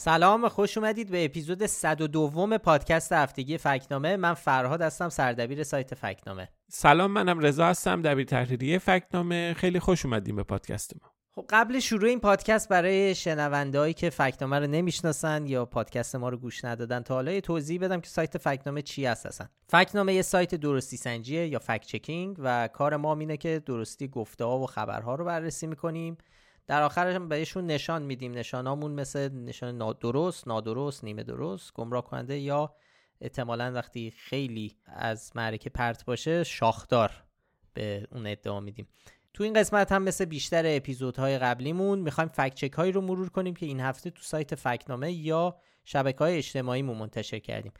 سلام خوش اومدید به اپیزود 102 پادکست هفتگی فکنامه. من فرهاد هستم سردبیر سایت فکنامه. سلام منم رضا هستم دبیر تحریریه فکنامه. خیلی خوش اومدیم به پادکست ما. خب قبل شروع این پادکست برای شنوندهایی که فکنامه رو نمی‌شناسن یا پادکست ما رو گوش ندادن تا حالا توضیح بدم که سایت فکنامه چی هست اصلا. فکنامه یه سایت درستی سنجیه یا فکت چکینگ و کار ما اینه که درستی گفته ها و خبرها رو بررسی می‌کنیم. در آخرش هم بهشون نشان میدیم. نشانامون مثل نشان نادرست نادرست نیمه درست گمراه کننده یا احتمالا وقتی خیلی از معرکه پرت باشه شاخدار به اون ادعا میدیم. تو این قسمت هم مثل بیشتر اپیزودهای قبلیمون می‌خوایم فکت چک هایی رو مرور کنیم که این هفته تو سایت فکنامه یا شبکه های اجتماعیمون منتشر کردیم.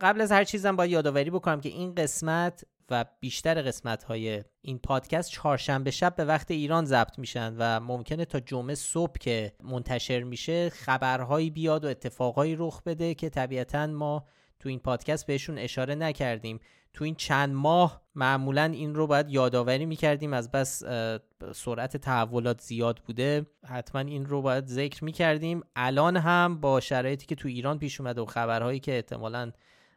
قبل از هر چیزم باید یادآوری بکنم که این قسمت و بیشتر قسمت های این پادکست چهارشنبه شب به وقت ایران ضبط میشن و ممکنه تا جمعه صبح که منتشر میشه خبرهایی بیاد و اتفاقهایی رخ بده که طبیعتا ما تو این پادکست بهشون اشاره نکردیم. تو این چند ماه معمولا این رو باید یادآوری می‌کردیم از بس سرعت تحولات زیاد بوده. حتما این رو باید ذکر می‌کردیم. الان هم با شرایطی که تو ایران پیش اومده و خبرهایی که احتمالا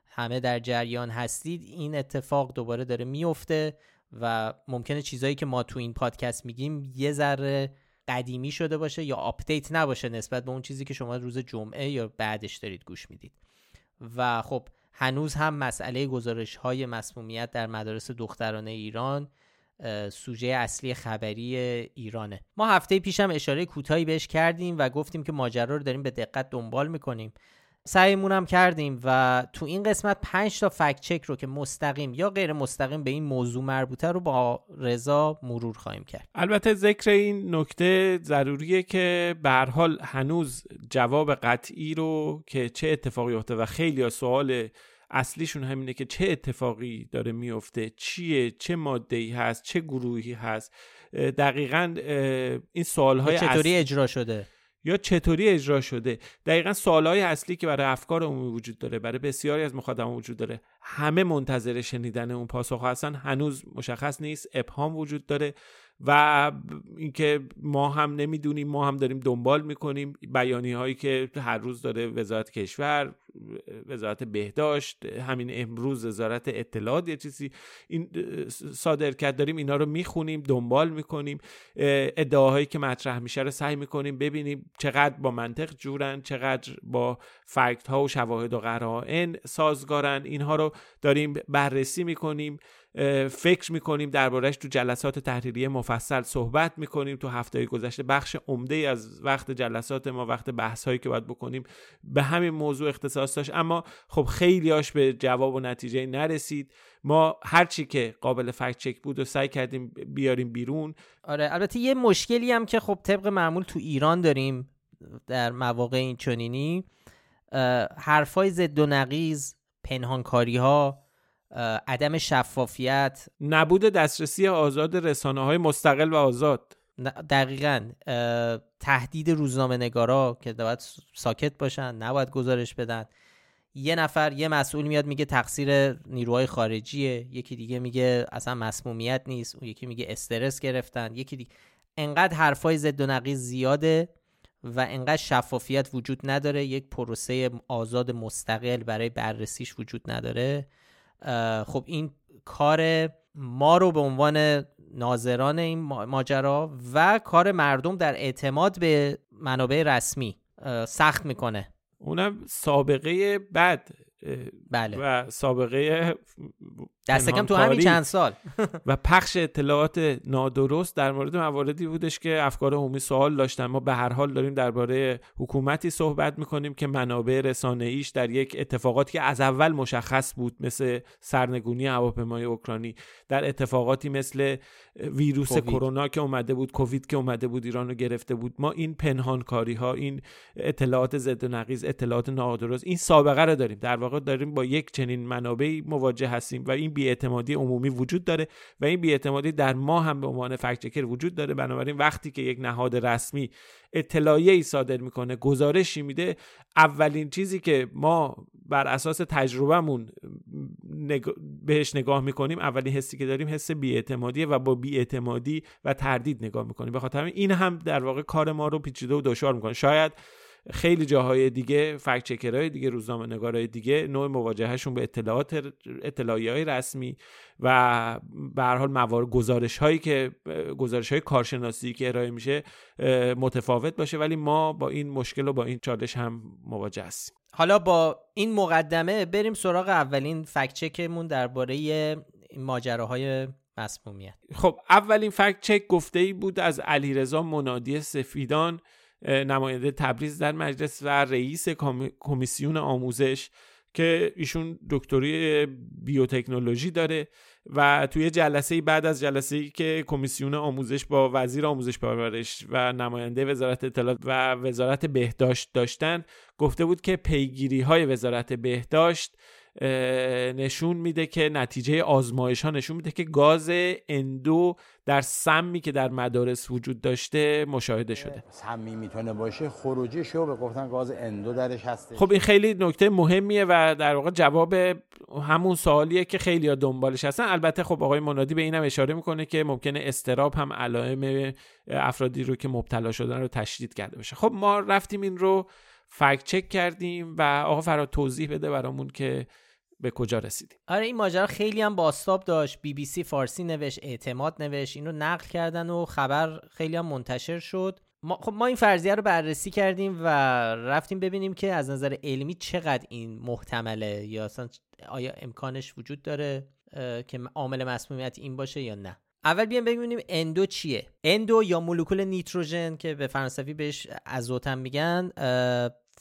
همه در جریان هستید این اتفاق دوباره داره میفته و ممکنه چیزایی که ما تو این پادکست میگیم یه ذره قدیمی شده باشه یا update نباشه نسبت به اون چیزی که شما روز جمعه یا بعدش دارید گوش می‌دید. و خب هنوز هم مسئله گزارش های مسمومیت در مدارس دخترانه ایران سوژه اصلی خبری ایرانه. ما هفته پیشم اشاره کوتاهی بهش کردیم و گفتیم که ماجرا رو داریم به دقت دنبال می‌کنیم. سعیمون هم کردیم و تو این قسمت 5 تا فکت چک رو که مستقیم یا غیر مستقیم به این موضوع مربوطه رو با رضا مرور خواهیم کرد. البته ذکر این نکته ضروریه که به حال هنوز جواب قطعی رو که چه اتفاقی افتاده و خیلی سوال اصلیشون همینه که چه اتفاقی داره میفته چیه چه ماده ای هست چه گروهی هست. دقیقا این سوال های چطوری اجرا شده؟ یا چطوری اجرا شده؟ دقیقا سوالهای اصلی که برای افکار عمومی وجود داره برای بسیاری از مخاطبان وجود داره. همه منتظر شنیدن اون پاسخ هستن. هنوز مشخص نیست. ابهام وجود داره. و اینکه ما هم نمی‌دونیم ما هم داریم دنبال می‌کنیم بیانی هایی که هر روز داره وزارت کشور وزارت بهداشت همین امروز وزارت اطلاعات یه چیزی این صادر کرد داریم اینا رو می‌خونیم دنبال می‌کنیم ادعاهایی که مطرح میشه رو سعی می‌کنیم ببینیم چقدر با منطق جورن چقدر با فکت ها و شواهد و قرائن سازگارن. اینها رو داریم بررسی می‌کنیم. فکر می‌کنیم دربارهش تو جلسات تحریریه مفصل صحبت می‌کنیم. تو هفته گذشته بخش عمده از وقت جلسات ما وقت بحث هایی که باید بکنیم به همین موضوع اختصاص داشت. اما خب خیلیاش به جواب و نتیجه نرسید. ما هرچی که قابل فکت چک بود و سعی کردیم بیاریم بیرون. آره البته یه مشکلی هم که خب طبق معمول تو ایران داریم در مواقع این چنینی حرفای ضد و نقیز پنهانکاری ها عدم شفافیت. نبود دسترسی آزاد رسانه های مستقل و آزاد. دقیقا. تهدید روزنامه نگارا که باید ساکت باشن نباید گزارش بدن. یه نفر یه مسئول میاد میگه تقصیر نیروهای خارجیه یکی دیگه میگه اصلا مسمومیت نیست اون یکی میگه استرس گرفتن یکی دیگه انقدر حرفای ضد و نقیض زیاده و انقدر شفافیت وجود نداره یک پروسه آزاد مستقل برای بررسیش وجود نداره. خب این کار ما رو به عنوان ناظران این ماجرا و کار مردم در اعتماد به منابع رسمی سخت می‌کنه. اونم سابقه بد. بله. و سابقه دست کم تو همین چند سال. و پخش اطلاعات نادرست در مورد مواردی بودش که افکار عمومی سوال داشتن. ما به هر حال داریم درباره حکومتی صحبت می‌کنیم که منابع رسانه ایش در یک اتفاقاتی که از اول مشخص بود مثل سرنگونی هواپیمای اوکراینی در اتفاقاتی مثل ویروس کرونا که اومده بود کووید که اومده بود ایران رو گرفته بود. ما این پنهانکاری ها این اطلاعات ضد و نقیض اطلاعات نادرست این سابقه رو داریم. در واقع داریم با یک چنین منابعی مواجه هستیم و این بیاعتمادی عمومی وجود داره و این بیاعتمادی در ما هم به عنوان فکت وجود داره. بنابراین وقتی که یک نهاد رسمی اطلاعیه ای صادر می‌کنه گزارشی میده اولین چیزی که ما بر اساس تجربهمون بهش نگاه می‌کنیم اولین حسی که داریم حس بیاعتمادیه و با بیاعتمادی و تردید نگاه می‌کنیم. به خاطر این هم در واقع کار ما رو پیچیده و دشوار می‌کنه. شاید خیلی جاهای دیگه فکت چکرهای دیگه روزنامه نگارهای دیگه نوع مواجههشون به اطلاعات اطلاعی های رسمی و به هر حال موارد گزارش هایی که گزارش های کارشناسی که ارائه میشه متفاوت باشه. ولی ما با این مشکل و با این چالش هم مواجه هستیم. حالا با این مقدمه بریم سراغ اولین فکت چکمون درباره ماجراهای مسمومیت. خب اولین فکت چک گفته ای بود از علیرضا منادی سفیدان نماینده تبریز در مجلس و رئیس کمیسیون آموزش که ایشون دکتری بیوتکنولوژی داره و توی جلسه بعد از جلسه ای که کمیسیون آموزش با وزیر آموزش پرورش و نماینده وزارت اطلاعات و وزارت بهداشت داشتن گفته بود که پیگیری های وزارت بهداشت نشون میده که نتیجه آزمایش ها نشون میده که گاز اندو در سمی که در مدارس وجود داشته مشاهده شده. سمی می‌تونه باشه. خروجی شو به گفتن گاز اندو درش هست خب این خیلی نکته مهمیه و در واقع جواب همون سوالیه که خیلی ها دنبالش هستن. البته خب آقای منادی به اینم اشاره می‌کنه که ممکنه استراب هم علائم افرادی رو که مبتلا شدن رو تشدید کرده باشه. خب ما رفتیم این رو فکت چک کردیم و آقا فراد توضیح بده برامون که به کجا رسیدیم. آره این ماجرا خیلی هم باستاب داشت. بی بی سی فارسی نوشت اعتماد نوشت اینو نقل کردن و خبر خیلی هم منتشر شد. ما خب ما این فرضیه رو بررسی کردیم و رفتیم ببینیم که از نظر علمی چقدر این محتمله یا اصلا آیا امکانش وجود داره که عامل مسمومیت این باشه یا نه. اول بیایم ببینیم اندو چیه. اندو یا مولکول نیتروژن که به فرانسوی بهش ازوت میگن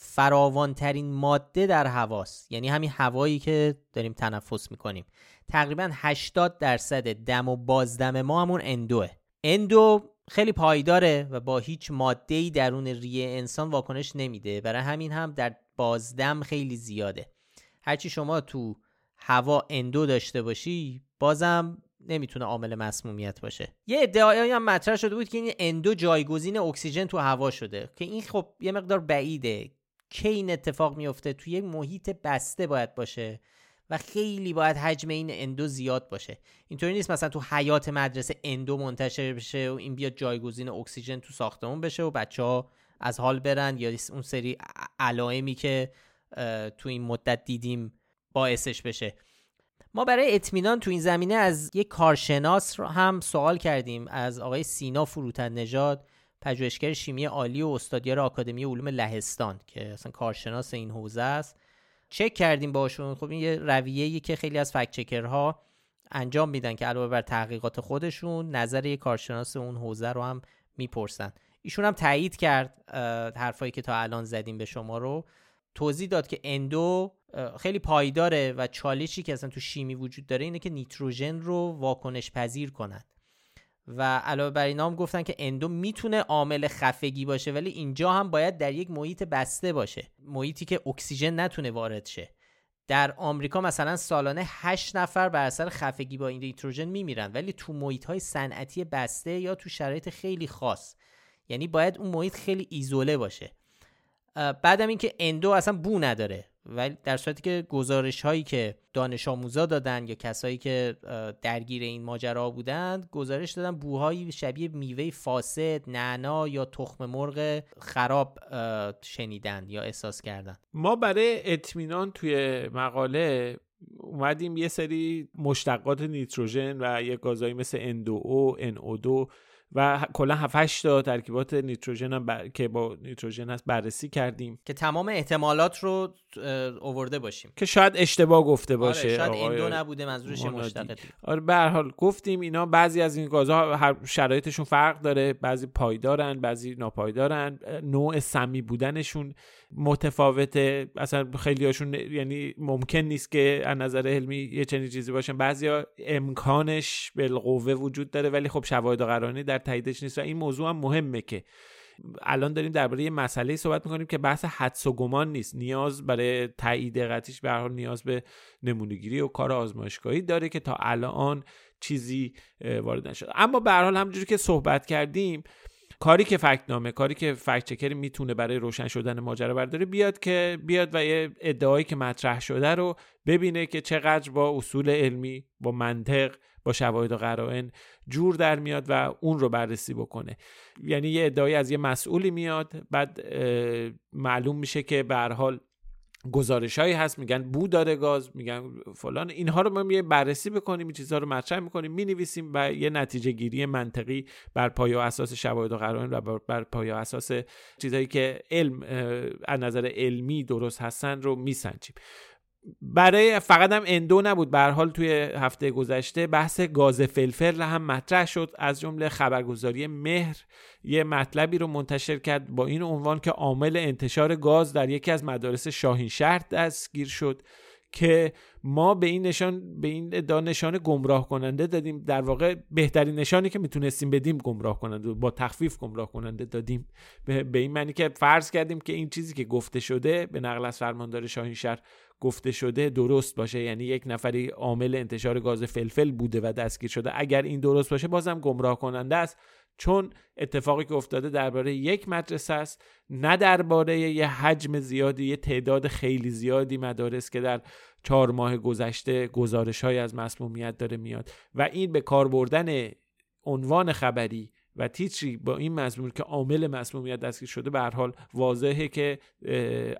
فراوانترین ماده در هواست. یعنی همین هوایی که داریم تنفس می‌کنیم. تقریبا 80 درصد دم و بازدم ما همون اندوه. اندو خیلی پایداره و با هیچ ماده‌ای درون ریه انسان واکنش نمیده. برای همین هم در بازدم خیلی زیاده. هرچی شما تو هوا N دو داشته باشی بازم نمی‌تونه عامل مسمومیت باشه. یه ادعایی هم مطرح شده بود که این N دو جایگزین اکسیژن تو هوا شده که این خب یه مقدار بعیده. کی این اتفاق میفته توی یک محیط بسته باید باشه و خیلی باید حجم این N دو زیاد باشه. اینطوری نیست مثلا تو حیاط مدرسه N دو منتشر بشه و این بیاد جایگزین اکسیژن تو ساختمون بشه و بچه ها از حال برن یا اون سری علائمی که تو این مدت دیدیم باعثش بشه. ما برای اطمینان تو این زمینه از یک کارشناس هم سوال کردیم از آقای سینا فروتن نژاد پژوهشگر شیمی عالی و استادیار آکادمی علوم لهستان که اصلا کارشناس این حوزه است. چک کردیم باشون. خب این یه رویه‌ای که خیلی از فکت چکرها انجام میدن که علاوه بر تحقیقات خودشون نظر یک کارشناس اون حوزه رو هم می‌پرسن. ایشون هم تایید کرد حرفایی که تا الان زدیم به شما رو. توضیح داد که N دو خیلی پایداره و چالشی که اصلا تو شیمی وجود داره اینه که نیتروژن رو واکنش پذیر کنند و علاوه بر اینا هم گفتن که N دو می‌تونه عامل خفگی باشه ولی اینجا هم باید در یک محیط بسته باشه. محیطی که اکسیژن نتونه وارد شه. در آمریکا مثلا سالانه 8 نفر بر اثر خفگی با این نیتروژن میمیرن ولی تو محیط های صنعتی بسته یا تو شرایط خیلی خاص. یعنی باید اون محیط خیلی ایزوله باشه. بعدم اینکه اندو اصلا بو نداره ولی در صورتی که گزارش هایی که دانش آموزا دادن یا کسایی که درگیر این ماجرا بودند گزارش دادن بوهایی شبیه میوه فاسد نعنا یا تخم مرغ خراب شنیدن یا احساس کردن ما برای اطمینان توی مقاله اومدیم یه سری مشتقات نیتروژن و یه گازهایی مثل اندو او او دو و کلا 7 تا ترکیبات نیتروژن هم که با نیتروژن هست بررسی کردیم. که تمام احتمالات رو اوورده باشیم. که شاید اشتباه گفته آره، باشه. آره شاید دو نبوده منظورش مشتقه آره به هر حال گفتیم اینا بعضی از این گازها هر شرایطشون فرق داره بعضی پایدارن بعضی ناپایدارن. نوع سمی بودنشون متفاوته. اصلا خیلی هاشون یعنی ممکن نیست که از نظر علمی یه چنین چیزی باشن. بعضیا امکانش بالقوه وجود داره ولی خب شواهد قرانی در تاییدش نیست. و این موضوع هم مهمه که الان داریم درباره یه مسئله صحبت می‌کنیم که بحث حدس و گمان نیست. نیاز برای تایید قطعیش به حال نیاز به نمونهگیری و کار آزمایشگاهی داره که تا الان چیزی وارد نشده. اما به هر حال همونجوری که صحبت کردیم کاری که فکت نامه کاری که فکت چکر می‌تونه برای روشن شدن ماجرا برداره بیاد که بیاد و یه ادعایی که مطرح شده رو ببینه که چقدر با اصول علمی با منطق با شواهد و قرائن جور در میاد و اون رو بررسی بکنه. یعنی یه ادعایی از یه مسئولی میاد بعد معلوم میشه که به حال گزارش هایی هست میگن بو داره گاز میگن فلان. اینها رو ما یه بررسی بکنیم این چیزها رو مطرح می‌کنیم می‌نویسیم و یه نتیجه گیری منطقی بر پایه و اساس شواهد و قرائن و بر پایه و اساس چیزهایی که علم از نظر علمی درست هستن رو میسنجیم. برای فقط هم اندو نبود به حال توی هفته گذشته بحث گاز فلفل هم مطرح شد. از جمله خبرگزاری مهر یه مطلبی رو منتشر کرد با این عنوان که عامل انتشار گاز در یکی از مدارس شاهین شهر دستگیر شد که ما به این نشان به این ادعا نشان گمراه کننده دادیم. در واقع بهترین نشانی که می‌تونستیم بدیم گمراه کننده با تخفیف گمراه کننده دادیم به این معنی که فرض کردیم که این چیزی که گفته شده به نقل از فرماندار شاهین شهر گفته شده درست باشه. یعنی یک نفری عامل انتشار گاز فلفل بوده و دستگیر شده. اگر این درست باشه بازم گمراه کننده است. چون اتفاقی که افتاده درباره یک مدرسه است نه درباره یه حجم زیادی یه تعداد خیلی زیادی مدارس که در چهار ماه گذشته گزارش های از مسمومیت داره میاد. و این به کار بردن عنوان خبری و تیتری با این مضمون که عامل مسمومیت دستگیر شده به هر حال واضحه که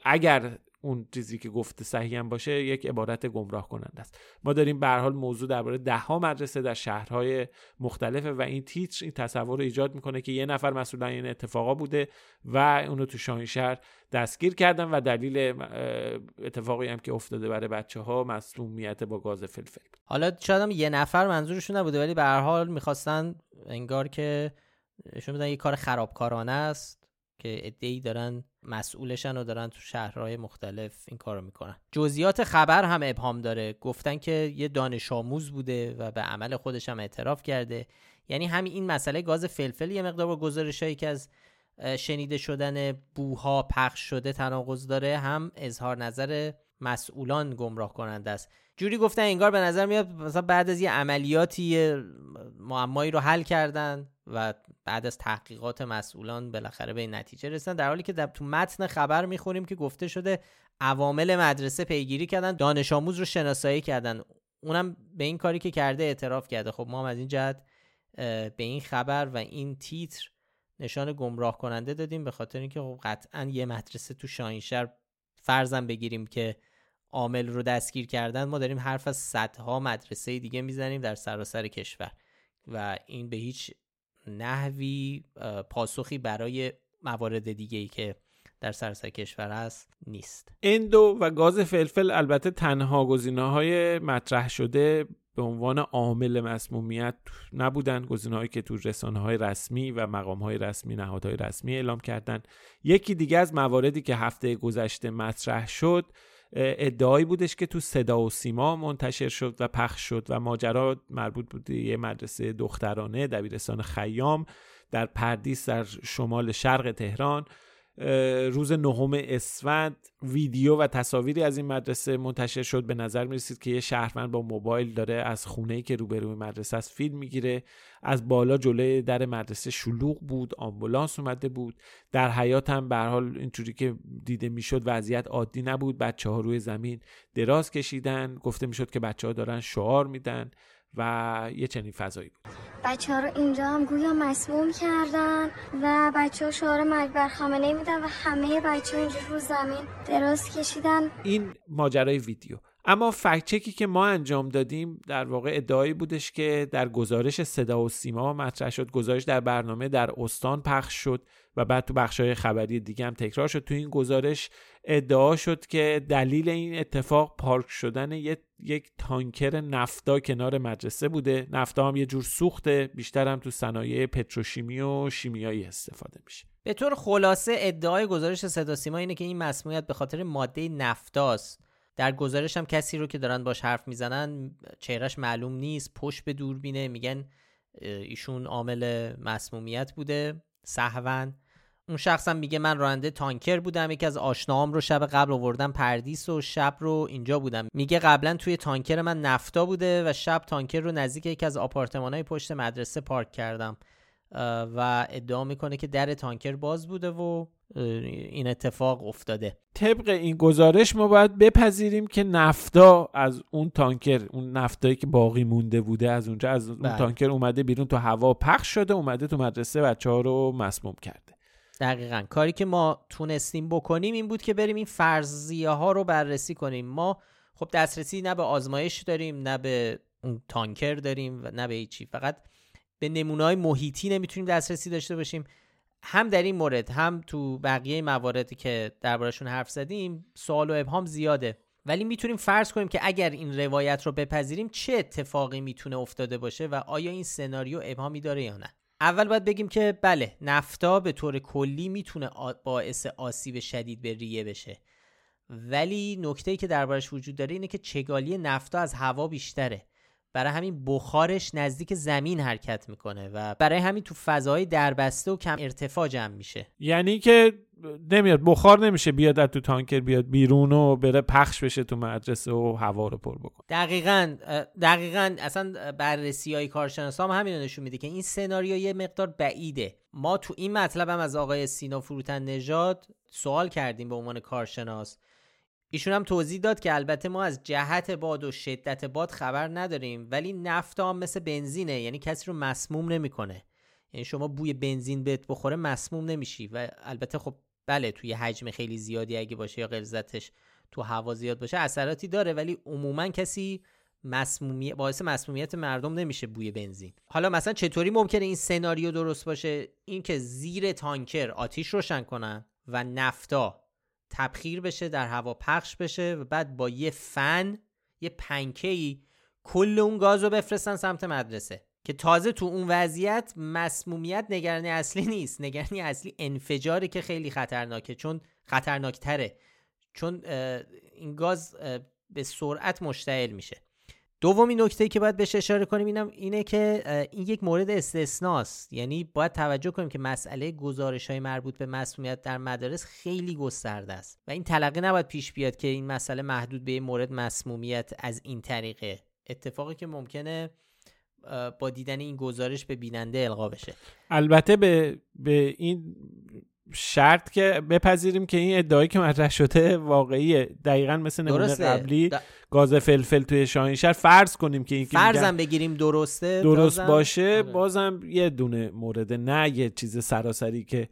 اگر اون چیزی که گفته صحیح هم باشه یک عبارت گمراه کننده است. ما داریم به حال موضوع درباره ده ها مدرسه در شهرهای مختلفه و این تیتر این تصور رو ایجاد می‌کنه که یه نفر مسئول این اتفاقا بوده و اونو تو شاهین شهر دستگیر کردن و دلیل اتفاقی هم که افتاده برای بچه ها مسمومیت با گاز فلفل. حالا شاید هم یه نفر منظورشون نبوده ولی به هر حال می‌خواستن انگار که شما یه کار خرابکارانه است که ادعی دارن مسئولشن و دارن تو شهرهای مختلف این کارو می‌کنن. جزئیات خبر هم ابهام داره. گفتن که یه دانش آموز بوده و به عمل خودش هم اعتراف کرده. یعنی همین این مسئله گاز فلفل یه مقدار با گزارشهایی که از شنیده شدن بوها پخش شده تناقض داره هم اظهار نظر مسئولان گمراه کننده است. جوری گفتن انگار به نظر میاد مثلا بعد از یه عملیاتی معمایی رو حل کردن. و بعد از تحقیقات مسئولان بالاخره به نتیجه رسیدن در حالی که در تو متن خبر می‌خونیم که گفته شده عوامل مدرسه پیگیری کردن دانش آموز رو شناسایی کردن. اونم به این کاری که کرده اعتراف کرده. خب ما هم از این جهت به این خبر و این تیتر نشان گمراه کننده دادیم به خاطر اینکه خب قطعا یه مدرسه تو شاهینشهر فرضم بگیریم که عامل رو دستگیر کردن ما داریم حرف از صدها مدرسه دیگه می‌زنیم در سراسر کشور. و این به هیچ نحوی پاسخی برای موارد دیگه ای که در سراسر کشور هست نیست. اندو و گاز فلفل البته تنها گزینه های مطرح شده به عنوان عامل مسمومیت نبودن. گزینه هایی که تو رسانه های رسمی و مقام های رسمی نهادهای رسمی اعلام کردن. یکی دیگه از مواردی که هفته گذشته مطرح شد ادعایی بودش که تو صدا و سیما منتشر شد و پخش شد و ماجرا مربوط بود یه مدرسه دخترانه دبیرستان خیام در پردیس در شمال شرق تهران. روز نهم اسفند ویدیو و تصاویری از این مدرسه منتشر شد. به نظر می رسید که یه شهروند با موبایل داره از خونه که روبروی مدرسه است فیلم می‌گیره. از بالا جلوی در مدرسه شلوغ بود آمبولانس اومده بود. در حیات هم به حال اینجوری که دیده می‌شد وضعیت عادی نبود. بچه ها روی زمین دراز کشیدن. گفته می‌شد که بچه ها دارن شعار میدن. و یه چنین فضایی بود. بچه ها رو اینجا هم گویا مسموم کردن و بچه ها شعار مرگ بر خامنه میدن و همه بچه ها اینجا رو زمین دراز کشیدن. این ماجرای ویدیو. اما فکچکی که ما انجام دادیم در واقع ادعایی بودش که در گزارش صدا و سیما مطرح شد گزارش در برنامه در استان پخش شد و بعد تو بخشای خبری دیگه هم تکرار شد. تو این گزارش ادعا شد که دلیل این اتفاق پارک شدن یک تانکر نفتا کنار مدرسه بوده. نفتا هم یه جور سوخته بیشتر هم تو صنایع پتروشیمی و شیمیایی استفاده میشه. به طور خلاصه ادعای گزارش صدا سیما اینه که این مسمومیت به خاطر ماده نفتاست در گزارش هم کسی رو که دارن باش حرف می‌زنن چهرش معلوم نیست پشت به دوربینه میگن ایشون عامل مسمومیت بوده سهون اون شخصم میگه من راننده تانکر بودم یکی از آشناهام رو شب قبل آوردم پردیس و شب رو اینجا بودم. میگه قبلا توی تانکر من نفتا بوده و شب تانکر رو نزدیک یکی از های پشت مدرسه پارک کردم. و ادعا می‌کنه که در تانکر باز بوده و این اتفاق افتاده. طبق این گزارش ما باید بپذیریم که نفتا از اون تانکر اون نفتایی که باقی مونده بوده از اونجا از اون بله. تانکر اومده بیرون تو هوا پخش شده اومده تو مدرسه بچه ها رو مسموم کرده. دقیقا. کاری که ما تونستیم بکنیم این بود که بریم این فرضیه ها رو بررسی کنیم. ما خب دسترسی نه به آزمایش داریم نه به اون تانکر داریم و نه به هیچی. فقط به نمونه های محیطی نمی‌تونیم دسترسی داشته باشیم. هم در این مورد هم تو بقیه مواردی که دربارشون حرف زدیم سوال و ابهام زیاده. ولی می‌تونیم فرض کنیم که اگر این روایت رو بپذیریم چه اتفاقی می‌تونه افتاده باشه و آیا این سناریو ابهامی داره یا نه؟ اول باید بگیم که بله نفتا به طور کلی می‌تونه باعث آسیب شدید به ریه بشه. ولی نکته که دربارش وجود داره اینه که چگالی نفتا از هوا بیشتره. برای همین بخارش نزدیک زمین حرکت می‌کنه و برای همین تو فضای دربسته و کم ارتفاع جمع میشه. یعنی که نمیاد بخار نمیشه بیاد تو تانکر بیاد بیرون و بره پخش بشه تو مدرسه و هوا رو پر بکنه. دقیقا دقیقا اصلا بررسی های کارشناس هم همین نشون میده که این سناریو یه مقدار بعیده. ما تو این مطلب هم از آقای سینا فروتن نژاد سوال کردیم به عنوان کارشناس. ایشون هم توضیح داد که البته ما از جهت باد و شدت باد خبر نداریم ولی نفت هم مثل بنزینه یعنی کسی رو مسموم نمی‌کنه. یعنی شما بوی بنزین بهت بخوره مسموم نمیشی و البته خب بله توی حجم خیلی زیادی اگه باشه یا غلظتش تو هوا زیاد باشه اثراتی داره ولی عموما کسی مسمومی باعث مسمومیت مردم نمیشه بوی بنزین. حالا مثلا چطوری ممکنه این سناریو درست باشه؟ اینکه زیر تانکر آتیش روشن کنن و نفتا تبخیر بشه در هوا پخش بشه و بعد با یه فن یه پنکهی کل اون گاز رو بفرستن سمت مدرسه که تازه تو اون وضعیت مسمومیت نگرانی اصلی نیست. نگرانی اصلی انفجاری که خیلی خطرناکه چون خطرناکتره. چون این گاز به سرعت مشتعل میشه. دومی نکته که باید بهش اشاره کنیم اینم اینه که این یک مورد استثناست یعنی باید توجه کنیم که مسئله گزارش های مربوط به مسمومیت در مدارس خیلی گسترده است و این تلقی نباید پیش بیاد که این مسئله محدود به مورد مسمومیت از این طریقه. اتفاقی که ممکنه با دیدن این گزارش به بیننده القا بشه. البته به, به این شرط که بپذیریم که این ادعایی که مطرح شده واقعیه. دقیقا مثل نمونه قبلی گاز فلفل توی شاهینشهر فرض کنیم که این فرضم بگیریم درسته درست باشه. آره. بازم یه دونه مورد نه یه چیز سراسری که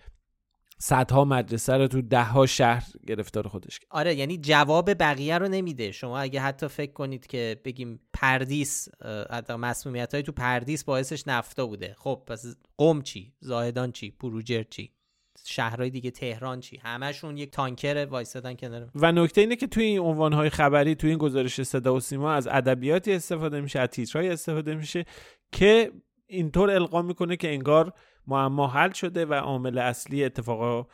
صدها مدرسه رو تو ده ها شهر گرفتار خودش آره یعنی جواب بقیه رو نمیده. شما اگه حتی فکر کنید که بگیم پردیس حتی مسمومیت های تو پردیس باعثش نفتا بوده. خب پس قم چی؟ زاهدان چی؟ پروجر چی؟ شهرهای دیگه تهران چی؟ همشون یک تانکر وایسادن کنار. و نکته اینه که توی این عنوانهای خبری توی این گزارش صدا و سیما از ادبیاتی استفاده میشه از تیترهای استفاده میشه که اینطور القا می‌کنه که انگار معما حل شده و عامل اصلی اتفاقا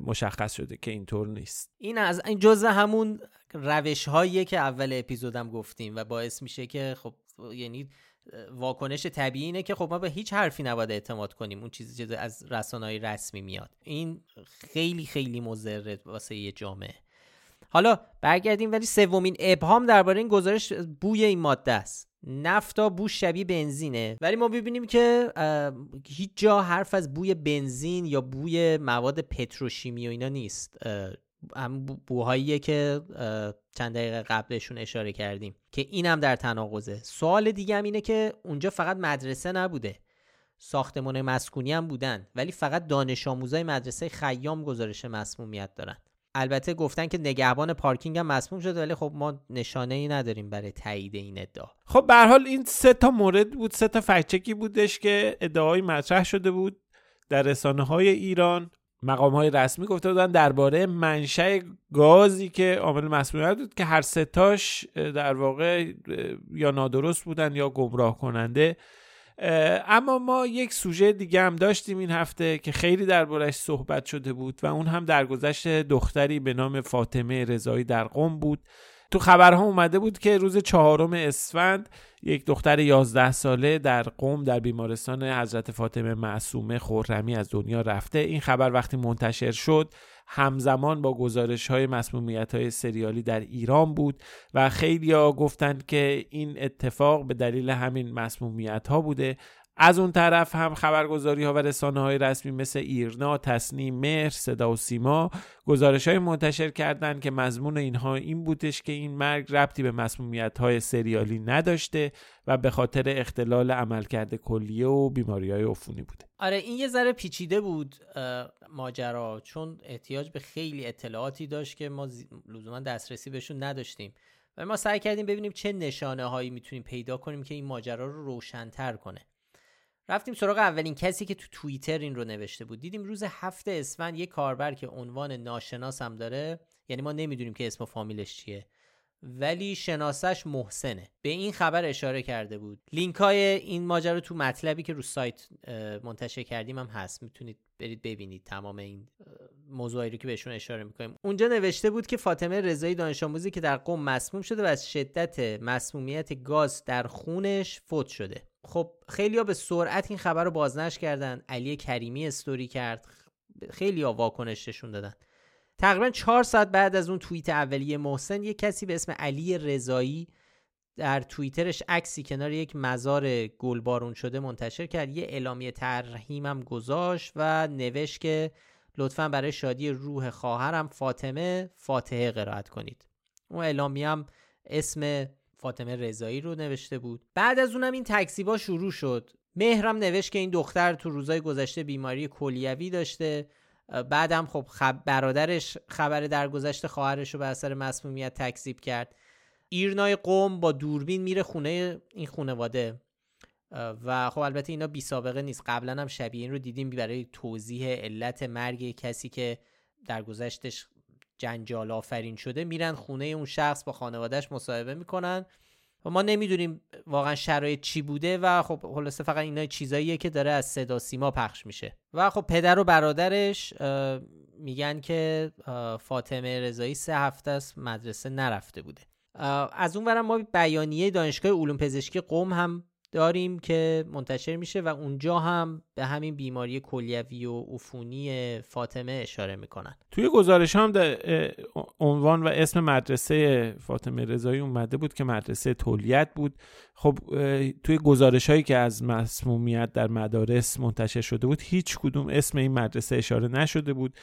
مشخص شده که اینطور نیست. این از این جزء همون روش هاییه که اول اپیزودم گفتیم و باعث میشه که خب یعنی واکنش طبیعی اینه که خب ما به هیچ حرفی نباید اعتماد کنیم. اون چیزی که از رسانه‌های رسمی میاد. این خیلی خیلی مضر واسه یه جامعه. حالا برگردیم ولی سومین ابهام درباره این گزارش بوی این ماده است. نفتا بو شبیه بنزینه. ولی ما ببینیم که هیچ جا حرف از بوی بنزین یا بوی مواد پتروشیمی و اینا نیست. هم بوهاییه که چند دقیقه قبلشون اشاره کردیم که اینم در تناقضه. سوال دیگه هم اینه که اونجا فقط مدرسه نبوده. ساختمان مسکونی هم بودن ولی فقط دانش آموزای مدرسه خیام گزارش مسمومیت دارن. البته گفتن که نگهبان پارکینگ هم مسموم شده ولی خب ما نشانه ای نداریم برای تایید این ادعا. خب به حال این سه تا مورد بود سه تا فکچکی بودش که ادعای مطرح شده بود در رسانه های ایران. مقام های رسمی گفته بودن درباره منشأ گازی که عامل مسمومیت بود که هر ستاش در واقع یا نادرست بودن یا گمراه کننده. اما ما یک سوژه دیگه هم داشتیم این هفته که خیلی دربارش صحبت شده بود و اون هم درگذشت دختری به نام فاطمه رضایی در قم بود. تو خبرها اومده بود که روز چهارم اسفند یک دختر 11 ساله در قم در بیمارستان حضرت فاطمه معصومه خورمی از دنیا رفته. این خبر وقتی منتشر شد همزمان با گزارش های مسمومیت های سریالی در ایران بود و خیلی ها گفتند که این اتفاق به دلیل همین مسمومیت ها بوده از اون طرف هم خبرگزاری ها و رسانه های رسمی مثل ایرنا، تصنیم، مهر، صدا و سیما گزارش های منتشر کردند که مضمون اینها این بودش که این مرگ ربطی به مسمومیت های سریالی نداشته و به خاطر اختلال عملکرد کلیه و بیماری های عفونی بوده. آره این یه ذره پیچیده بود ماجرا چون احتیاج به خیلی اطلاعاتی داشت که ما لزوما دسترسی بهشون نداشتیم. و ما سعی کردیم ببینیم چه نشانه هایی می‌تونیم پیدا کنیم که این ماجرا رو روشنتر کنه. رفتیم سراغ اولین کسی که تو توییتر این رو نوشته بود. دیدیم روز هفته اسفند یه کاربر که عنوان ناشناس هم داره یعنی ما نمی‌دونیم که اسم و فامیلش چیه ولی شناسش محسنه. به این خبر اشاره کرده بود. لینک های این ماجرا تو مطلبی که رو سایت منتشر کردیم هم هست. می‌تونید برید ببینید تمام این موضوعی رو که بهشون اشاره می‌کنیم. اونجا نوشته بود که فاطمه رضایی دانش آموزی که در قم مسموم شده و از شدت مسمومیت گاز در خونش فوت شده. خب خیلی به سرعت این خبر رو بازنش کردن. علی کریمی استوری کرد. خیلی ها واکنش دادن. تقریبا چهار ساعت بعد از اون توییت اولیه محسن یک کسی به اسم علی رضایی در توییترش عکسی کنار یک مزار گلبارون شده منتشر کرد. یه اعلامیه ترحیم هم گذاشت و نوشت که لطفا برای شادی روح خواهرم فاطمه فاتحه قرائت کنید. اون اعلامیه هم اسم فاطمه رضایی رو نوشته بود. بعد از اونم این تکسیبا شروع شد. مهرم نوشت که این دختر تو روزای گذشته بیماری کلیوی داشته. بعدم خب خب برادرش خبر درگذشت خواهرش رو به اثر مسمومیت تکذیب کرد. ایرنای قوم با دوربین میره خونه این خونواده و خب البته اینا بی سابقه نیست. قبلا هم شبیه این رو دیدیم برای توضیح علت مرگ کسی که درگذشتش جنجال آفرین شده میرن خونه اون شخص با خانوادهش مصاحبه می‌کنن. و ما نمی‌دونیم واقعا شرایط چی بوده و خب خلاصه فقط اینا چیزاییه که داره از صدا سیما پخش میشه. و خب پدر و برادرش میگن که فاطمه رضایی سه هفته است مدرسه نرفته بوده. از اون ما بیانیه دانشگاه علوم پزشکی قوم هم داریم که منتشر میشه و اونجا هم به همین بیماری کلیوی و عفونی فاطمه اشاره می‌کنن. توی گزارش هم عنوان و اسم مدرسه فاطمه رضایی اومده بود که مدرسه تولیت بود. خب توی گزارش هایی که از مسمومیت در مدارس منتشر شده بود هیچ کدوم اسم این مدرسه اشاره نشده بود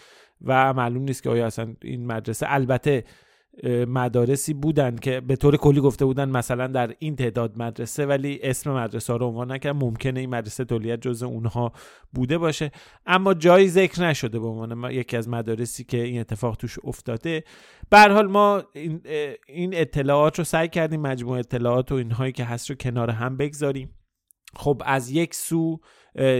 و معلوم نیست که آیا اصلا این مدرسه البته مدارسی بودن که به طور کلی گفته بودن مثلا در این تعداد مدرسه ولی اسم مدرسه ها رو عنوان نکرد. ممکنه این مدرسه تولیت جزء اونها بوده باشه. اما جایی ذکر نشده به عنوان یکی از مدارسی که این اتفاق توش افتاده. به حال ما این اطلاعات رو سعی کردیم مجموع اطلاعات و اینهایی که هست رو کنار هم بگذاریم. خب از یک سو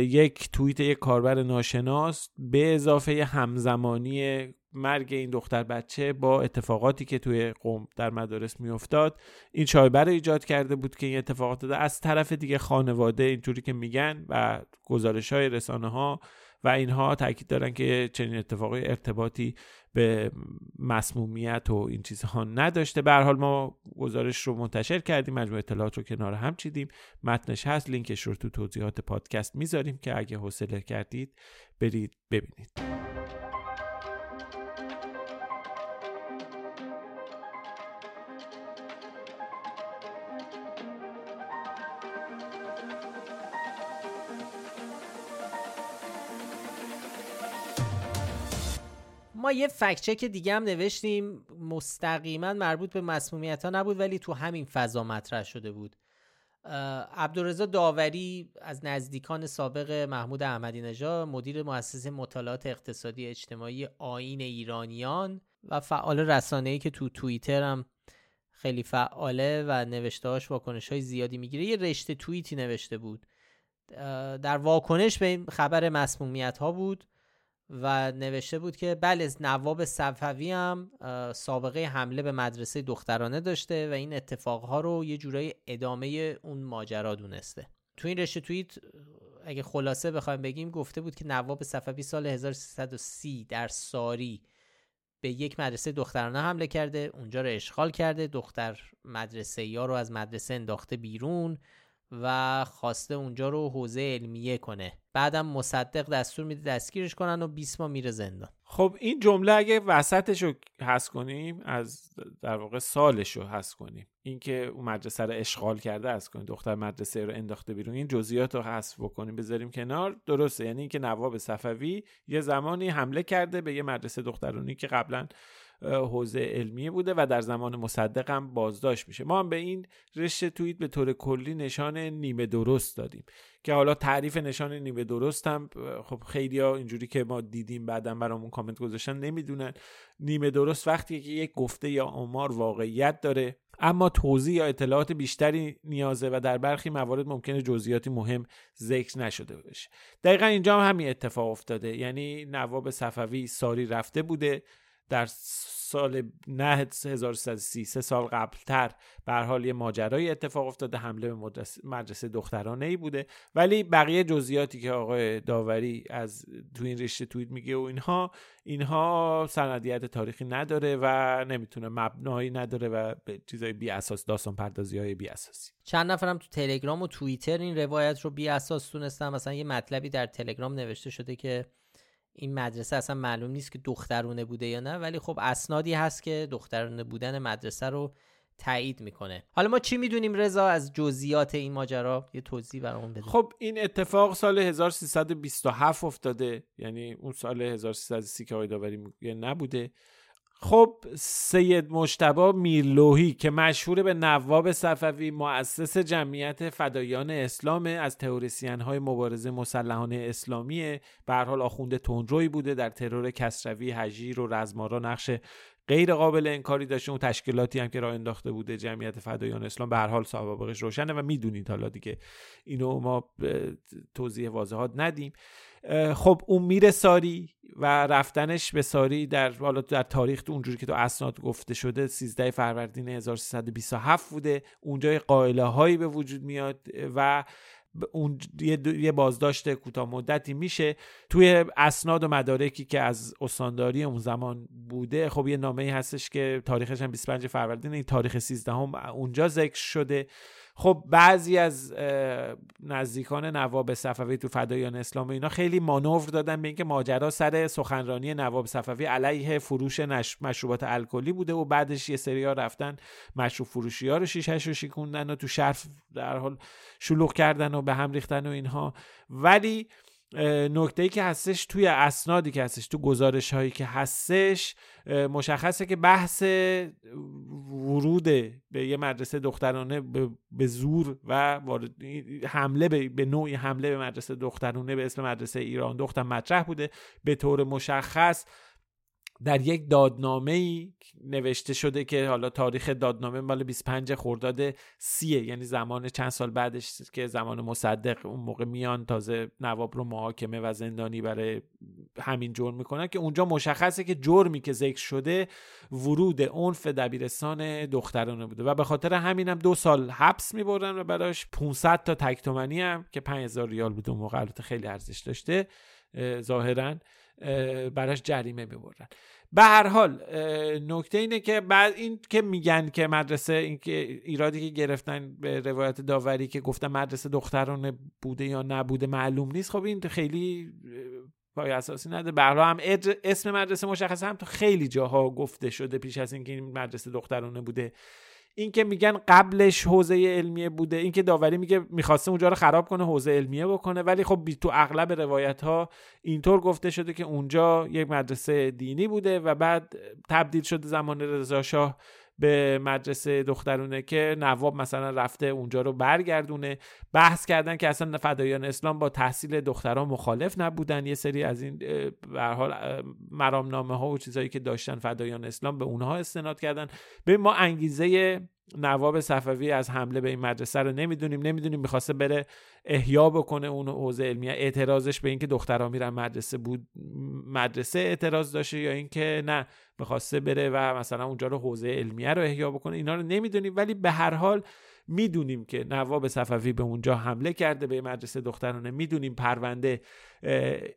یک توییت یک کاربر ناشناس به اضافه همزمانی مرگ این دختر بچه با اتفاقاتی که توی قوم در مدارس میافتاد این چایبر ایجاد کرده بود که این اتفاقات داده از طرف دیگه خانواده اینجوری که میگن و گزارش های رسانه ها و اینها تاکید دارن که چنین اتفاقی ارتباطی به مسمومیت و این چیزها نداشته. به حال ما گزارش رو منتشر کردیم مجموع اطلاعات رو کنار هم چیدیم. متنش هست لینکش رو تو توضیحات پادکست می‌ذاریم که اگه حوصله کردید برید ببینید. یه فکچک دیگه هم نوشتیم. مستقیما مربوط به مسمومیت ها نبود ولی تو همین فضا مطرح شده بود. عبدالرضا داوری از نزدیکان سابق محمود احمدی نژاد مدیر مؤسسه مطالعات اقتصادی اجتماعی آین ایرانیان و فعال رسانه‌ای که تو توییتر هم خیلی فعاله و نوشتهاش واکنش های زیادی می‌گیره. یه رشته توییتی نوشته بود. در واکنش به خبر مسمومیت ها بود. و نوشته بود که بله نواب صفوی هم سابقه حمله به مدرسه دخترانه داشته و این اتفاقها رو یه جورایی ادامه اون ماجرا دونسته. تو این رشته توییت اگه خلاصه بخوایم بگیم گفته بود که نواب صفوی سال 1330 در ساری به یک مدرسه دخترانه حمله کرده اونجا رو اشغال کرده دختر مدرسه یا رو از مدرسه انداخته بیرون و خواسته اونجا رو حوزه علمیه کنه. بعدم مصدق دستور میده دستگیرش کنن و 20 ماه میره زندان. خب این جمله اگه وسطش رو حس کنیم از در واقع سالش رو حس کنیم. اینکه اون مدرسه رو اشغال کرده از کنیم. دختر مدرسه رو انداخته بیرون. این جزئیات رو حذف بکنیم بذاریم کنار. درسته یعنی اینکه نواب صفوی یه زمانی حمله کرده به یه مدرسه دخترانی که قبلا حوزه علمیه بوده و در زمان مصدق هم بازداشت میشه. ما هم به این رشته توییت به طور کلی نشان نیمه درست دادیم که حالا تعریف نشان نیمه درست هم خب خیلی ها اینجوری که ما دیدیم بعدا برامون کامنت گذاشتن نمی‌دونن. نیمه درست وقتی که یک گفته یا آمار واقعیت داره اما توضیح یا اطلاعات بیشتری نیازه و در برخی موارد ممکنه جزئیاتی مهم ذکر نشده باشه. دقیقا اینجا هم همین اتفاق افتاده. یعنی نواب صفوی ساری رفته بوده. در سال نه 1330 سه سال قبلتر به حال یه ماجرای اتفاق افتاده حمله به مدرسه دخترانه ای بوده. ولی بقیه جزئیاتی که آقای داوری از تو این رشته توییت میگه و اینها اینها سندیت تاریخی نداره و نمی‌تونه مبنایی نداره و به چیزای بی اساس داستان پردازی های بی اساسی. چند نفرم تو تلگرام و توییتر این روایت رو بی اساس تونستن. مثلا یه مطلبی در تلگرام نوشته شده که این مدرسه اصلا معلوم نیست که دخترونه بوده یا نه ولی خب اسنادی هست که دخترونه بودن مدرسه رو تایید می‌کنه. حالا ما چی می‌دونیم رضا از جزئیات این ماجرا؟ یه توضیح برامون بده خب این اتفاق سال 1327 افتاده یعنی اون سال 1330 که آقای نبوده. خب سید مشتبا میرلوهی که مشهور به نواب صفوی مؤسس جمعیت فدایان اسلام از تئوریسین های مبارزه مسلحانه اسلامیه به حال آخونده تندروی بوده در ترور کسروی هجیر و رزمارا نقش غیر قابل انکاری داشته اون تشکیلاتی هم که راه انداخته بوده جمعیت فدایان اسلام به هر حال سابقش روشنه و می‌دونید حالا دیگه اینو ما توضیح واضحات ندیم. خب اون میره ساری و رفتنش به ساری در حالا در تاریخ اونجوری که تو اسناد گفته شده 13 فروردین 1327 بوده. اونجا قائله هایی به وجود میاد و اون یه بازداشت کوتاه مدتی میشه. توی اسناد و مدارکی که از استانداری اون زمان بوده خب یه نامه ای هستش که تاریخش هم 25 فروردین این تاریخ 13 هم اونجا ذکر شده. خب بعضی از نزدیکان نواب صفوی تو فدایان اسلام و اینا خیلی مانور دادن به اینکه ماجرا سر سخنرانی نواب صفوی علیه فروش مشروبات الکلی بوده و بعدش یه سری ها رفتن مشروب فروشی ها رو شیشش رو شیکوندن و تو شرف در حال شلوغ کردن و به هم ریختن و اینها. ولی نکته که هستش توی اسنادی که هستش تو گزارش هایی که هستش مشخصه که بحث ورود به یه مدرسه دخترانه به زور و حمله به نوعی حمله به مدرسه دخترانه به اسم مدرسه ایران دختر مطرح بوده. به طور مشخص در یک دادنامه ای نوشته شده که حالا تاریخ دادنامه مال 25 خرداد سیه یعنی زمان چند سال بعدش که زمان مصدق اون موقع میان تازه نواب رو محاکمه و زندانی برای همین جرم می‌کنن که اونجا مشخصه که جرمی که ذکر شده ورود عنف دبیرستان دخترانه بوده و به خاطر همینم هم دو سال حبس می‌برن و براش 500 تا تکتومنی هم که 5000 ریال بوده اون موقع خیلی ارزش داشته ظاهرا. براش جریمه می‌برن به هر حال نکته اینه که بعد این که میگن که مدرسه این که ایرادی که گرفتن به روایت داوری که گفتن مدرسه دخترانه بوده یا نبوده معلوم نیست خب این خیلی پای اساسی نداره به هم اسم مدرسه مشخصه هم تو خیلی جاها گفته شده پیش از اینکه این مدرسه دخترانه بوده. این که میگن قبلش حوزه علمیه بوده این که داوری میگه می‌خواسته اونجا رو خراب کنه حوزه علمیه بکنه ولی خب تو اغلب روایت ها اینطور گفته شده که اونجا یک مدرسه دینی بوده و بعد تبدیل شده زمان رضا شاه به مدرسه دخترونه که نواب مثلا رفته اونجا رو برگردونه. بحث کردن که اصلا فدایان اسلام با تحصیل دختران مخالف نبودن. یه سری از این به حال مرامنامه ها و چیزهایی که داشتن فدایان اسلام به اونها استناد کردن. به ما انگیزه نواب صفوی از حمله به این مدرسه رو نمی‌دونیم نمی‌دونیم می‌خواسته بره احیا بکنه اون حوزه علمیه اعتراضش به اینکه دخترها میرن مدرسه بود مدرسه اعتراض داشته یا اینکه نه می‌خواسته بره و مثلا اونجا رو حوزه علمیه رو احیا بکنه اینا رو نمی‌دونیم. ولی به هر حال می‌دونیم که نواب صفوی به اونجا حمله کرده به مدرسه دخترانه. می‌دونیم پرونده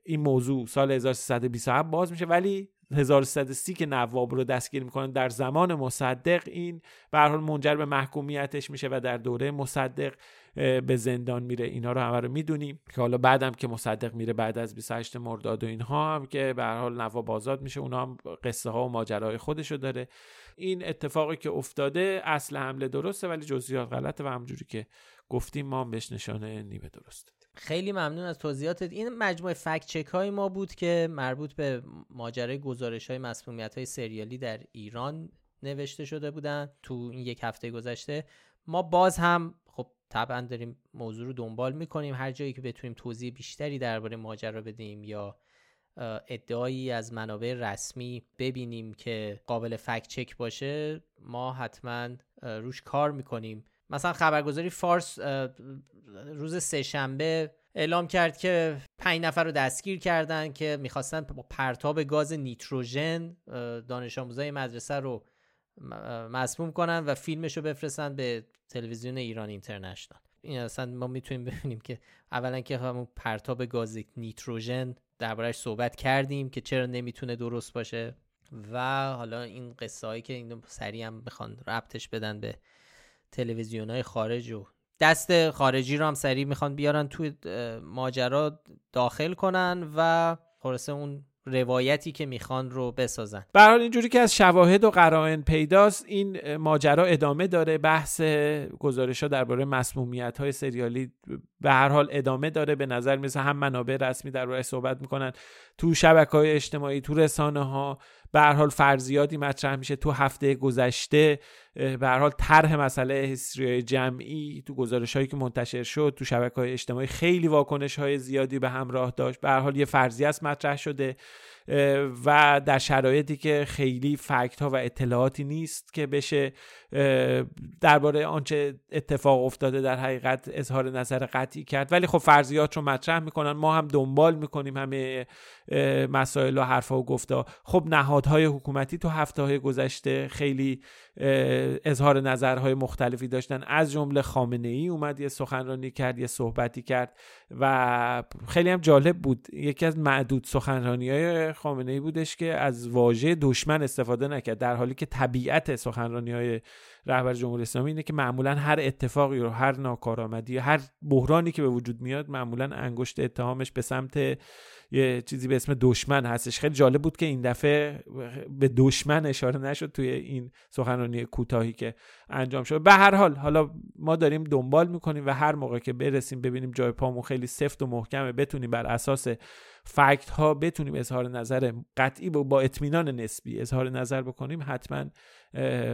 این موضوع سال 1327 باز میشه. ولی 1330 که نواب رو دستگیر می‌کنن در زمان مصدق این به حال منجر به محکومیتش میشه و در دوره مصدق به زندان میره. اینا رو همه رو می‌دونیم که حالا بعدم که مصدق میره بعد از 28 مرداد و اینها هم که به حال نواب آزاد میشه اونا هم قصه ها و ماجراهای خودشو داره. این اتفاقی که افتاده اصل حمله درسته ولی جزئیات غلطه و همجوری که گفتیم ما هم بهش نشانه نیمه درست. خیلی ممنون از توضیحاتت. این مجموعه فکت چک های ما بود که مربوط به ماجرای گزارش های مسئولیت های سریالی در ایران نوشته شده بودن تو این یک هفته گذشته. ما باز هم خب طبعا داریم موضوع رو دنبال می‌کنیم. هر جایی که بتونیم توضیح بیشتری درباره ماجرا بدیم یا ادعایی از منابع رسمی ببینیم که قابل فکت چک باشه ما حتما روش کار می‌کنیم. مثلا خبرگزاری فارس روز سهشنبه اعلام کرد که پنج نفر رو دستگیر کردن که می‌خواستن با پرتاب گاز نیتروژن دانش آموزای مدرسه رو مسموم کنن و فیلمش رو بفرستن به تلویزیون ایران اینترنشنال. این اصلا ما می‌تونیم ببینیم که اولا که همون پرتاب گاز نیتروژن دربارهش صحبت کردیم که چرا نمی‌تونه درست باشه و حالا این قصه هایی که اینو سریع هم بخوان ربطش بدن به تلویزیون های خارج و دست خارجی رو هم سریع می‌خوان بیارن توی ماجرا داخل کنن و خلاصه اون روایتی که می‌خوان رو بسازن. به اینجوری که از شواهد و قرائن پیداست این ماجرا ادامه داره. بحث گزارش ها درباره مسمومیت های سریالی به هر حال ادامه داره. به نظر میسه هم منابع رسمی در صحبت می‌کنن تو شبکه های اجتماعی تو رسانه ها به حال فرضیاتی مطرح میشه تو هفته گذشته به حال طرح مسئله هیستری جمعی تو گزارش هایی که منتشر شد تو شبکه های اجتماعی خیلی واکنش های زیادی به همراه داشت. به حال یه فرضیه است مطرح شده و در شرایطی که خیلی فکت ها و اطلاعاتی نیست که بشه درباره آنچه اتفاق افتاده در حقیقت اظهار نظر قطعی کرد. ولی خب فرضیات رو مطرح می‌کنن. ما هم دنبال می‌کنیم همه مسائل و حرفا و گفتا خب نهادهای حکومتی تو هفته های گذشته خیلی اظهار نظرهای مختلفی داشتن. از جمله خامنه ای اومد یه سخنرانی کرد یه صحبتی کرد و خیلی هم جالب بود. یکی از معدود سخنرانی های خامنه ای بودش که از واژه دشمن استفاده نکرد در حالی که طبیعت سخنرانی های رهبر جمهوری اسلامی اینه که معمولا هر اتفاقی رو هر ناکارآمدی هر بحرانی که به وجود میاد معمولا انگشت اتهامش به سمت یه چیزی به اسم دشمن هستش. خیلی جالب بود که این دفعه به دشمن اشاره نشد توی این سخنرانی کوتاهی که انجام شد. به هر حال حالا ما داریم دنبال می‌کنیم و هر موقع که برسیم ببینیم جای پامون خیلی سفت و محکمه بتونیم بر اساس فکت ها بتونیم اظهار نظر قطعی با اطمینان نسبی اظهار نظر بکنیم حتما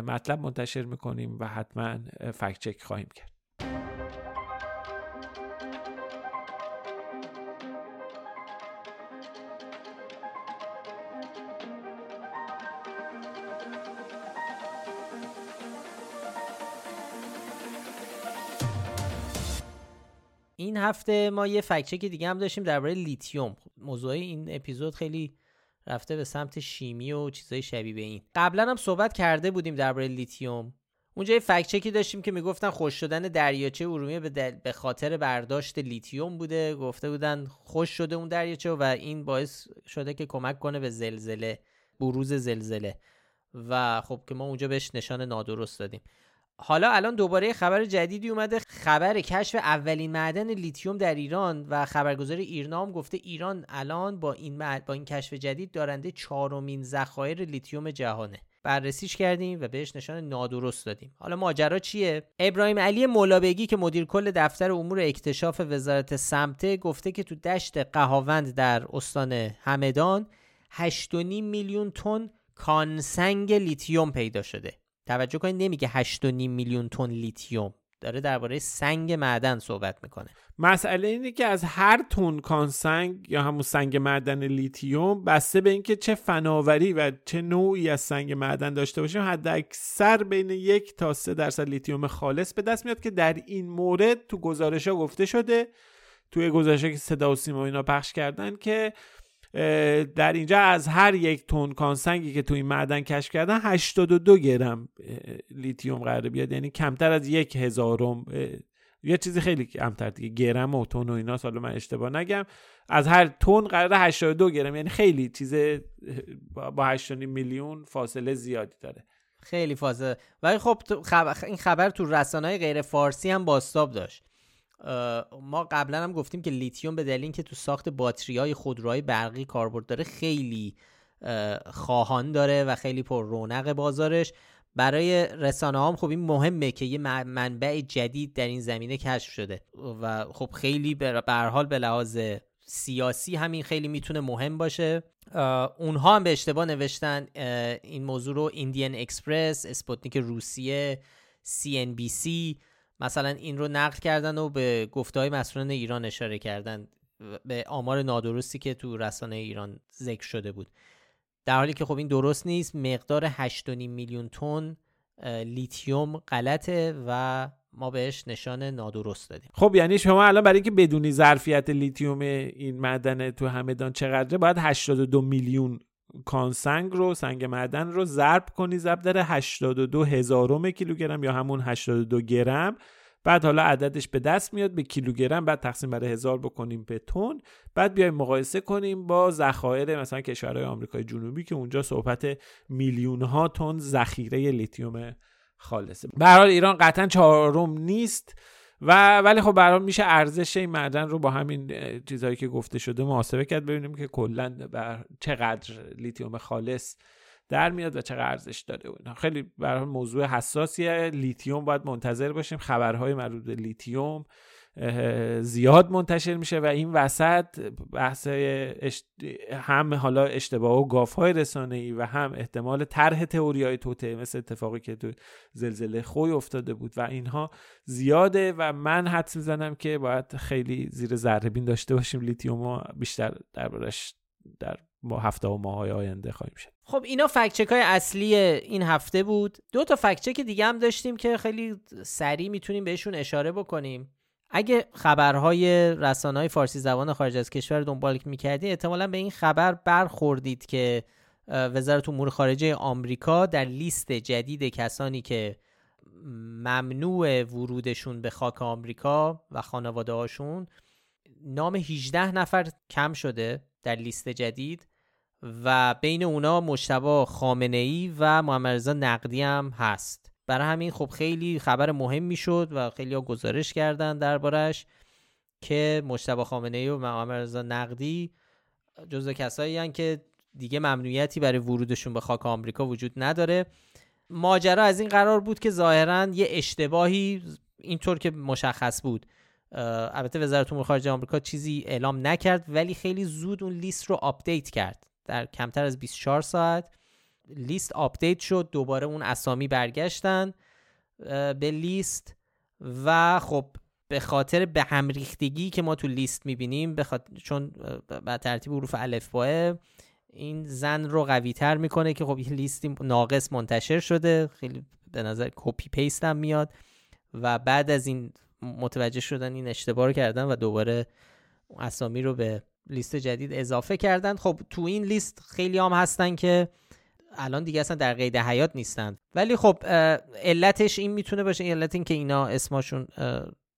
مطلب منتشر می‌کنیم و حتما فکت چک خواهیم کرد. هفته ما یه fact-check دیگه هم داشتیم درباره لیتیوم. موضوع این اپیزود خیلی رفته به سمت شیمی و چیزای شبیه به این. قبلا هم صحبت کرده بودیم درباره لیتیوم. اونجا یه fact-check ی داشتیم که می‌گفتن خشک شدن دریاچه ارومیه به, به خاطر برداشت لیتیوم بوده. گفته بودن خشک شده اون دریاچه و این باعث شده که کمک کنه به زلزله بروز زلزله. و خب که ما اونجا بهش نشان نادرست دادیم. حالا الان دوباره خبر جدیدی اومده. خبر کشف اولین معدن لیتیوم در ایران و خبرگزاری ایرنا هم گفته ایران الان با این با این کشف جدید دارنده چهارمین ذخایر لیتیوم جهانه. بررسیش کردیم و بهش نشان نادرست دادیم. حالا ماجرا چیه؟ ابراهیم علی مولابیگی که مدیر کل دفتر امور اکتشاف وزارت سمته گفته که تو دشت قهاوند در استان همدان 8.5 میلیون تن کانسنگ لیتیوم پیدا شده. توجه کنید نمیگه 8.5 میلیون تن لیتیوم. داره درباره سنگ معدن صحبت می‌کنه. مسئله اینه که از هر تن کانسنگ یا همون سنگ معدن لیتیوم بسته به اینکه چه فناوری و چه نوعی از سنگ معدن داشته باشیم حد اکثر بین یک تا سه درصد لیتیوم خالص به دست میاد که در این مورد تو گزارش ها گفته شده توی گزارش که صدا و سیما اینا پخش کردن که در اینجا از هر یک تن کانسنگی که تو این معدن کشف کردن 82 گرم لیتیوم قرار بیاد. یعنی کمتر از یک هزارم یه چیزی خیلی کمتر دیگه. گرم و تون و اینا حالا من اشتباه نگم. از هر تون قرار 82 گرم. یعنی خیلی چیز با 8 میلیون فاصله زیادی داره. خیلی فاصله. ولی خب خبر... این خبر تو رسانه‌های غیر فارسی هم باستاب داشت. ما قبلا هم گفتیم که لیتیوم به دلیل اینکه تو ساخت باتری های خودروهای برقی کاربرد داره خیلی خواهان داره و خیلی پر رونق بازارش. برای رسانه هم خب این مهمه که یه منبع جدید در این زمینه کشف شده. و خب خیلی به هر حال به لحاظ سیاسی همین خیلی می‌تونه مهم باشه. اونها هم به اشتباه نوشتن این موضوع رو Indian Express اسپوتنیک روسیه CNBC مثلا این رو نقل کردن و به گفته های مسئولان ایران اشاره کردن به آمار نادرستی که تو رسانه ایران ذکر شده بود. در حالی که خب این درست نیست مقدار 8.5 میلیون تن لیتیوم غلطه و ما بهش نشان نادرست دادیم. خب یعنی شما الان برای اینکه بدونی ظرفیت لیتیوم این معدن تو همدان چقدره باید 82 میلیون کانسنگ رو سنگ معدن رو ضرب کنی ضرب داره 82 هزارم کیلوگرم یا همون 82 گرم. بعد حالا عددش به دست میاد به کیلوگرم بعد تقسیم بر هزار بکنیم به تن. بعد بیایم مقایسه کنیم با ذخایر مثلا کشورهای آمریکای جنوبی که اونجا صحبت میلیون ها تن ذخیره لیتیوم خالصه. به حال ایران قطعا چهارم نیست. و ولی خب برام میشه ارزش این معدن رو با همین چیزهایی که گفته شده محاسبه کرد ببینیم که کلا بر چقدر لیتیوم خالص در میاد و چقدر ارزش داره اینا. خیلی برای موضوع حساسیه. لیتیوم باید منتظر باشیم. خبرهای مربوط به لیتیوم زیاد منتشر میشه و این وسط بحث هم حالا اشتباه و گاف های رسانه ای و هم احتمال طرح تئوری های توته مثل اتفاقی که تو زلزله خوی افتاده بود و اینها زیاده و من حدس می‌زنم که باید خیلی زیر ذره بین داشته باشیم. لیتیوم بیشتر دربارش در ما هفته و ماهای آینده خواهیم شد خب اینا فکچک های اصلی این هفته بود. دو تا فکچک دیگه هم داشتیم که خیلی سریع می‌تونیم بهشون اشاره بکنیم. اگه خبرهای رسانه فارسی زبان خارج از کشور دنبال می‌کردید احتمالا به این خبر برخوردید که وزارت امور خارجه آمریکا در لیست جدید کسانی که ممنوع ورودشون به خاک آمریکا و خانواده هاشون نام 18 نفر کم شده در لیست جدید و بین اونا مشتبه خامنه ای و محمد نقدی هم هست. برای همین خب خیلی خبر مهم شد و خیلی ها گزارش کردن دربارش که مجتبی خامنه‌ای و محمد نقدی جزو کسایی که دیگه ممنوعیتی برای ورودشون به خاک آمریکا وجود نداره. ماجرا از این قرار بود که ظاهرا یه اشتباهی اینطور که مشخص بود. البته وزارت امور خارجه آمریکا چیزی اعلام نکرد ولی خیلی زود اون لیست رو update کرد در کمتر از 24 ساعت. لیست update شد دوباره اون اسامی برگشتن به لیست و خب به خاطر به هم ریختگی که ما تو لیست می‌بینیم بخاطر چون به ترتیب حروف الفباست این ظن رو قوی تر می‌کنه که خب یه لیستی ناقص منتشر شده خیلی به نظر copy paste هم میاد و بعد از این متوجه شدن این اشتباه رو کردن و دوباره اسامی رو به لیست جدید اضافه کردن. خب تو این لیست خیلی هم هستن که الان دیگه اصلا در قید حیات نیستن. ولی خب علتش این می‌تونه باشه علت این که اینا اسمشون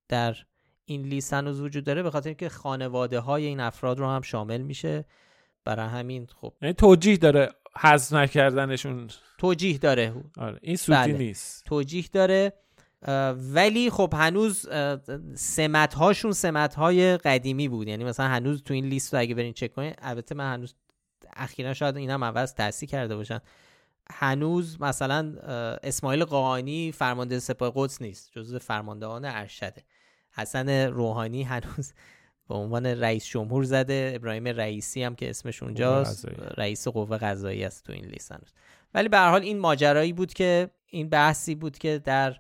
در این لیست هنوز وجود داره به خاطر اینکه خانواده های این افراد رو هم شامل میشه. برای همین خب. یعنی توجیه داره حذف نکردنشون. توجیه داره. آره این سودی بله. نیست. توجیه داره. ولی خب هنوز سمت هاشون سمت های قدیمی بود. یعنی مثلا هنوز تو این لیست رو اگه برین چک کنین البته من هنوز اخیرا شاید این هم عوض تحصیل کرده باشن. هنوز مثلا اسماعیل قاهانی فرمانده سپاه قدس نیست جزو فرماندهان ارشده. حسن روحانی هنوز به عنوان رئیس جمهور زده ابراهیم رئیسی هم که اسمش اونجاست رئیس قوه قضایی است تو این لیست هنوز. ولی به هر حال این ماجرایی بود که این بحثی بود که در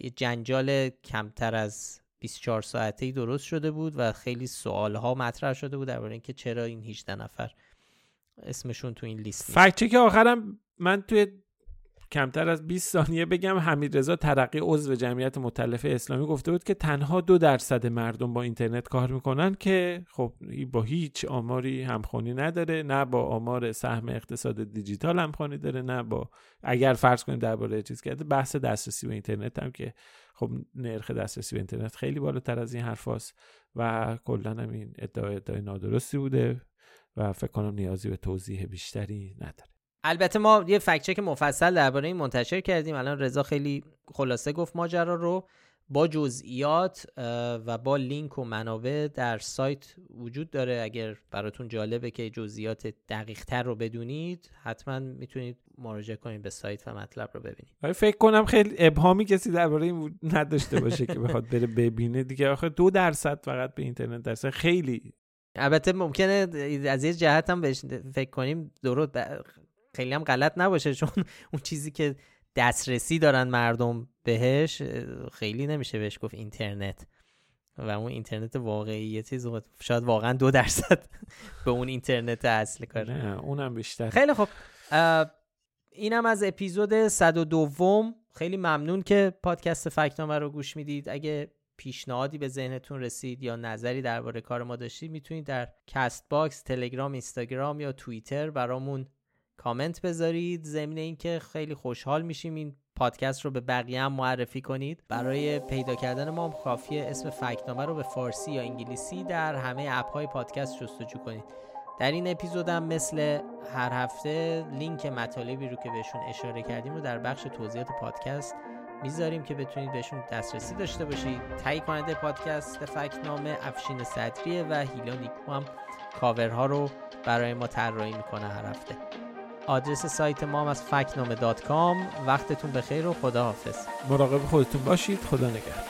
یه جنجال کمتر از 24 ساعته ای درست شده بود و خیلی سوال ها مطرح شده بود درباره اینکه چرا این 18 نفر اسمشون تو این لیست فکت که آخرم من توی کمتر از 20 ثانیه بگم حمیدرضا ترقی عضو جمعیت متلف اسلامی گفته بود که تنها دو درصد مردم با اینترنت کار می‌کنن که خب با هیچ آماری همخونی نداره نه با آمار سهم اقتصاد دیجیتال همخونی داره نه با اگر فرض کنیم درباره چیز کرده بحث دسترسی به اینترنت هم که خب نرخ دسترسی به اینترنت خیلی بالاتر از این حرفاست و کلا هم این ادعای ادعای نادرستی بوده. و فکر کنم نیازی به توضیح بیشتری نداره. البته ما یه فکچک مفصل درباره این منتشر کردیم. الان رضا خیلی خلاصه گفت ماجرا رو با جزئیات و با لینک و منابع در سایت وجود داره. اگر براتون جالبه که جزئیات دقیق تر رو بدونید حتما می‌تونید مراجعه کنید به سایت و مطلب رو ببینید. فکر کنم خیلی ابهامی کسی درباره این نداشته باشه که بخواد بره ببینه. دیگه آخه دو درصد فقط به اینترنت درصد خیلی البته ممکنه از یه جهت هم بهش فکر کنیم درست خیلی هم غلط نباشه چون اون چیزی که دسترسی دارن مردم بهش خیلی نمیشه بهش گفت اینترنت. و اون اینترنت واقعی یه چیز شاید واقعا دو درصد به اون اینترنت اصل کاره. نه اونم بیشتر. خیلی خب اینم از اپیزود 102 خیلی ممنون که پادکست فکنامه رو گوش می‌دید. اگه پیشنهادی به ذهنتون رسید یا نظری درباره کار ما داشتید می‌تونید در Castbox، تلگرام، اینستاگرام یا توییتر برامون کامنت بذارید. ضمن اینکه خیلی خوشحال میشیم این پادکست رو به بقیه هم معرفی کنید. برای پیدا کردن ما کافیه اسم فکت‌نامه رو به فارسی یا انگلیسی در همه app های پادکست جستجو کنید. در این اپیزودم مثل هر هفته لینک مطالبی رو که بهشون اشاره کردیم رو در بخش توضیحات پادکست می‌ذاریم که بتونید بهشون دسترسی داشته باشید. تهیه کننده پادکست فکنامه افشین صدریه و هیلا نیکو هم کاورها رو برای ما طراحی می‌کنه هر هفته. آدرس سایت ما هم از فکنامه دات کام. وقتتون بخیر و خدا حافظ مراقب خودتون باشید. خدا نگهدار.